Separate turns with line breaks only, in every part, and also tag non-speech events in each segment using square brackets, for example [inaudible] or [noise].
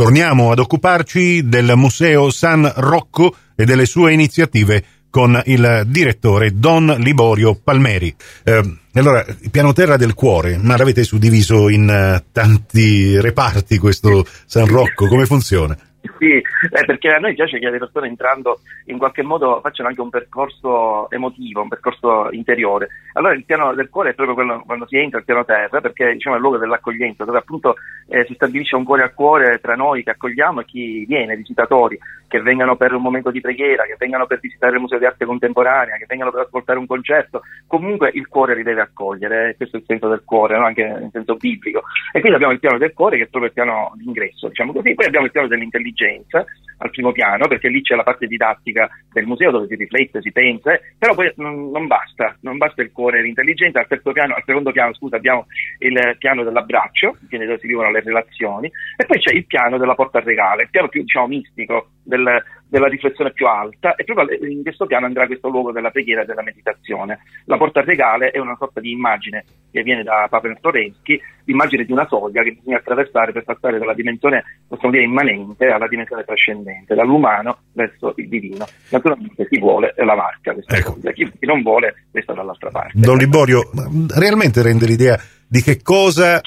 torniamo ad occuparci del Museo San Rocco e delle sue iniziative con il direttore Don Liborio Palmeri. Eh, allora, il piano terra del cuore, ma l'avete suddiviso in uh, tanti reparti questo San Rocco, come funziona?
Sì, eh, perché a noi piace che le persone entrando in qualche modo facciano anche un percorso emotivo, un percorso interiore. Allora il piano del cuore è proprio quello quando si entra al piano terra, perché diciamo, è il luogo dell'accoglienza, dove appunto eh, si stabilisce un cuore a cuore tra noi che accogliamo e chi viene, visitatori, che vengano per un momento di preghiera, che vengano per visitare il Museo di Arte Contemporanea, che vengano per ascoltare un concerto. Comunque il cuore li deve accogliere, eh, questo è il senso del cuore, no? anche nel senso biblico. E quindi abbiamo il piano del cuore che è proprio il piano d'ingresso, diciamo così, poi abbiamo il piano dell'intelligenza intelligenza al primo piano, perché lì c'è la parte didattica del museo dove si riflette, si pensa, però poi non, non, basta, non basta il cuore e l'intelligenza, al, piano, al secondo piano scusa, abbiamo il piano dell'abbraccio, quindi dove si vivono le relazioni, e poi c'è il piano della porta regale, il piano più diciamo mistico del, della riflessione più alta e proprio in questo piano andrà questo luogo della preghiera e della meditazione. La porta regale è una sorta di immagine che viene da Papa Torreschi, l'immagine di una soglia che bisogna attraversare per passare dalla dimensione, possiamo dire, immanente alla dimensione trascendente, dall'umano verso il divino. Naturalmente chi vuole la varca questa ecco. soglia, chi, chi non vuole resta dall'altra parte.
Don Liborio, realmente rende l'idea di che cosa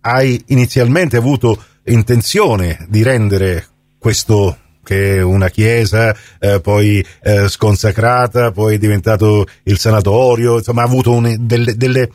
hai inizialmente avuto intenzione di rendere questo che è una chiesa, eh, poi eh, sconsacrata, poi è diventato il sanatorio, insomma ha avuto un, delle, delle,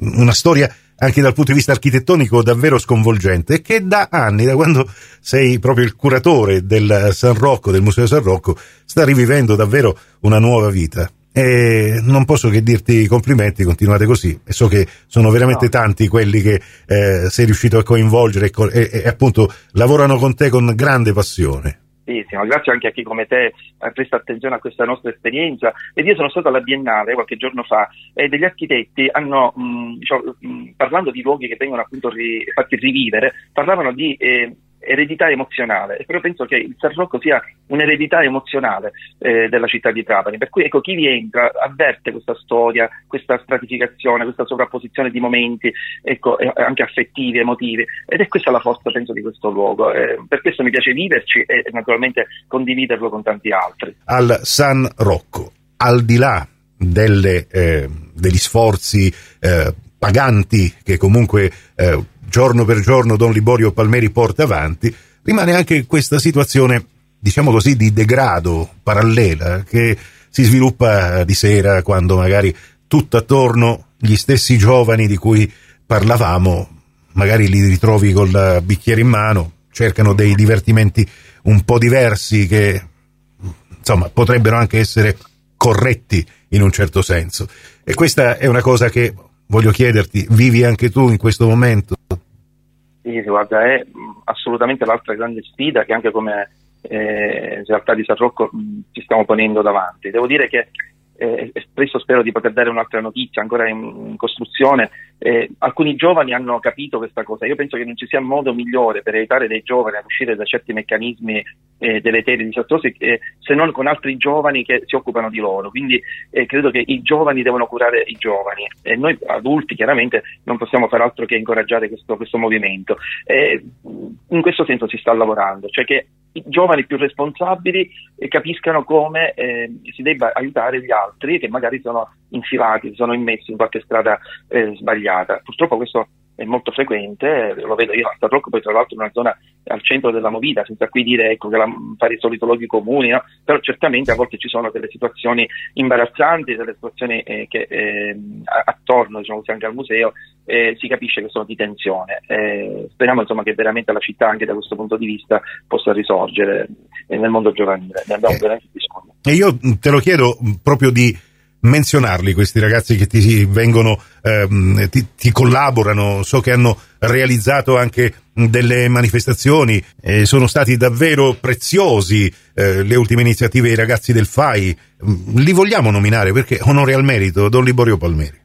una storia anche dal punto di vista architettonico davvero sconvolgente e che da anni, da quando sei proprio il curatore del San Rocco, del Museo San Rocco, sta rivivendo davvero una nuova vita. E non posso che dirti complimenti, continuate così. E so che sono veramente no. tanti quelli che eh, sei riuscito a coinvolgere e, e, e appunto lavorano con te con grande passione.
Benissimo, grazie anche a chi come te presta attenzione a questa nostra esperienza. Ed io sono stato alla Biennale qualche giorno fa e degli architetti hanno, mh, diciamo, mh, parlando di luoghi che vengono appunto ri, fatti rivivere, parlavano di eh, eredità emozionale. E però penso che il San Rocco sia un'eredità emozionale eh, della città di Trapani, per cui ecco chi vi entra avverte questa storia, questa stratificazione, questa sovrapposizione di momenti ecco, anche affettivi, emotivi. Ed è questa la forza penso di questo luogo, eh, per questo mi piace viverci e naturalmente condividerlo con tanti altri.
Al San Rocco, al di là delle, eh, degli sforzi eh, paganti che comunque eh, giorno per giorno Don Liborio Palmeri porta avanti, rimane anche questa situazione, diciamo così, di degrado parallela che si sviluppa di sera quando magari tutto attorno gli stessi giovani di cui parlavamo, magari li ritrovi col bicchiere in mano, cercano dei divertimenti un po' diversi che insomma potrebbero anche essere corretti in un certo senso. E questa è una cosa che voglio chiederti, vivi anche tu in questo momento?
Sì, guarda, è assolutamente l'altra grande sfida che anche come eh, realtà di San Rocco mh, ci stiamo ponendo davanti. Devo dire che eh, spesso spero di poter dare un'altra notizia ancora in, in costruzione. Eh, alcuni giovani hanno capito questa cosa. Io penso che non ci sia modo migliore per aiutare dei giovani ad uscire da certi meccanismi eh, deleteri disastrosi eh, se non con altri giovani che si occupano di loro. Quindi eh, credo che i giovani devono curare i giovani e noi adulti chiaramente non possiamo fare altro che incoraggiare questo, questo movimento. In questo senso si sta lavorando, cioè che i giovani più responsabili eh, capiscano come eh, si debba aiutare gli altri che magari sono infilati, sono immessi in qualche strada eh, sbagliata. Purtroppo questo è molto frequente, lo vedo io a San Rocco, poi tra l'altro in una zona al centro della movida, senza qui dire ecco, che la, fare i soliti luoghi comuni, no? però certamente a volte ci sono delle situazioni imbarazzanti, delle situazioni eh, che eh, attorno diciamo, anche al museo eh, si capisce che sono di tensione. Eh, speriamo insomma, che veramente la città anche da questo punto di vista possa risorgere eh, nel mondo giovanile, ne abbiamo veramente bisogno.
E io te lo chiedo proprio di menzionarli questi ragazzi che ti vengono, ehm, ti, ti, collaborano, so che hanno realizzato anche delle manifestazioni e sono stati davvero preziosi eh, le ultime iniziative dei ragazzi del FAI, li vogliamo nominare perché onore al merito, Don Liborio Palmeri.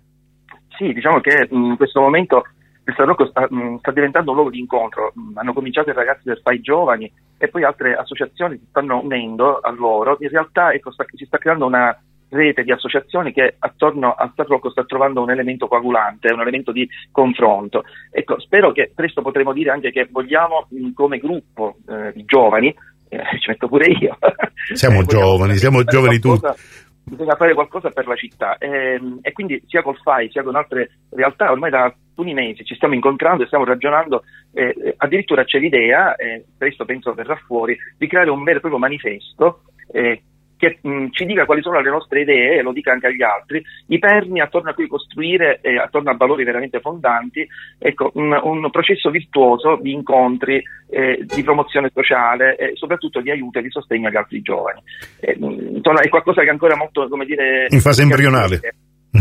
Sì, diciamo che in questo momento il San Rocco sta, sta, diventando un luogo di incontro, hanno cominciato i ragazzi del FAI giovani e poi altre associazioni si stanno unendo a loro, in realtà ecco, sta, si sta creando una rete di associazioni che attorno a Star Rocco sta trovando un elemento coagulante, un elemento di confronto. Ecco, spero che presto potremo dire anche che vogliamo come gruppo eh, di giovani, eh, [laughs] ci metto pure io.
Siamo giovani, siamo giovani tutti
bisogna fare qualcosa per la città e, ehm, e, quindi sia col FAI sia con altre realtà ormai da alcuni mesi ci stiamo incontrando e stiamo ragionando eh, eh addirittura c'è l'idea, eh, presto penso verrà fuori, di creare un vero e proprio manifesto eh, che mh, mm, ci dica quali sono le nostre idee e lo dica anche agli altri, i perni attorno a cui costruire, eh, attorno a valori veramente fondanti, ecco, un, un processo virtuoso di incontri, eh, di promozione sociale e soprattutto di aiuto e di sostegno agli altri giovani. Eh, insomma, è qualcosa che ancora molto, come dire...
In fase embrionale.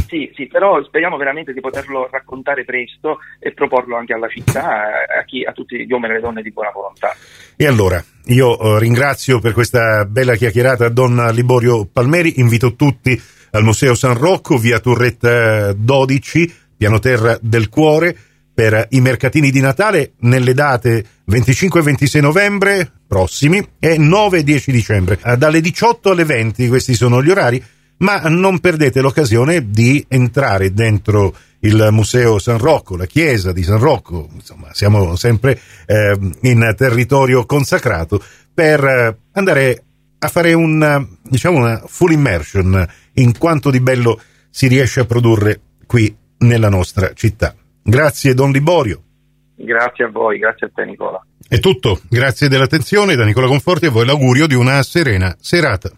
Sì, sì, però speriamo veramente di poterlo raccontare presto e proporlo anche alla città, a, chi, a tutti gli uomini e le donne di buona volontà.
E allora, io eh, ringrazio per questa bella chiacchierata Don Liborio Palmeri, invito tutti al Museo San Rocco, via Turretta 12, piano terra del cuore, per i mercatini di Natale nelle date 25 e 26 novembre prossimi e 9 e 10 dicembre. Dalle 18 alle 20 questi sono gli orari ma non perdete l'occasione di entrare dentro il Museo San Rocco, la chiesa di San Rocco, insomma siamo sempre eh, in territorio consacrato, per eh, andare a fare un, diciamo una full immersion in quanto di bello si riesce a produrre qui nella nostra città. Grazie Don Liborio.
Grazie a voi, grazie a te Nicola.
È tutto, grazie dell'attenzione da Nicola Conforti e a voi l'augurio di una serena serata.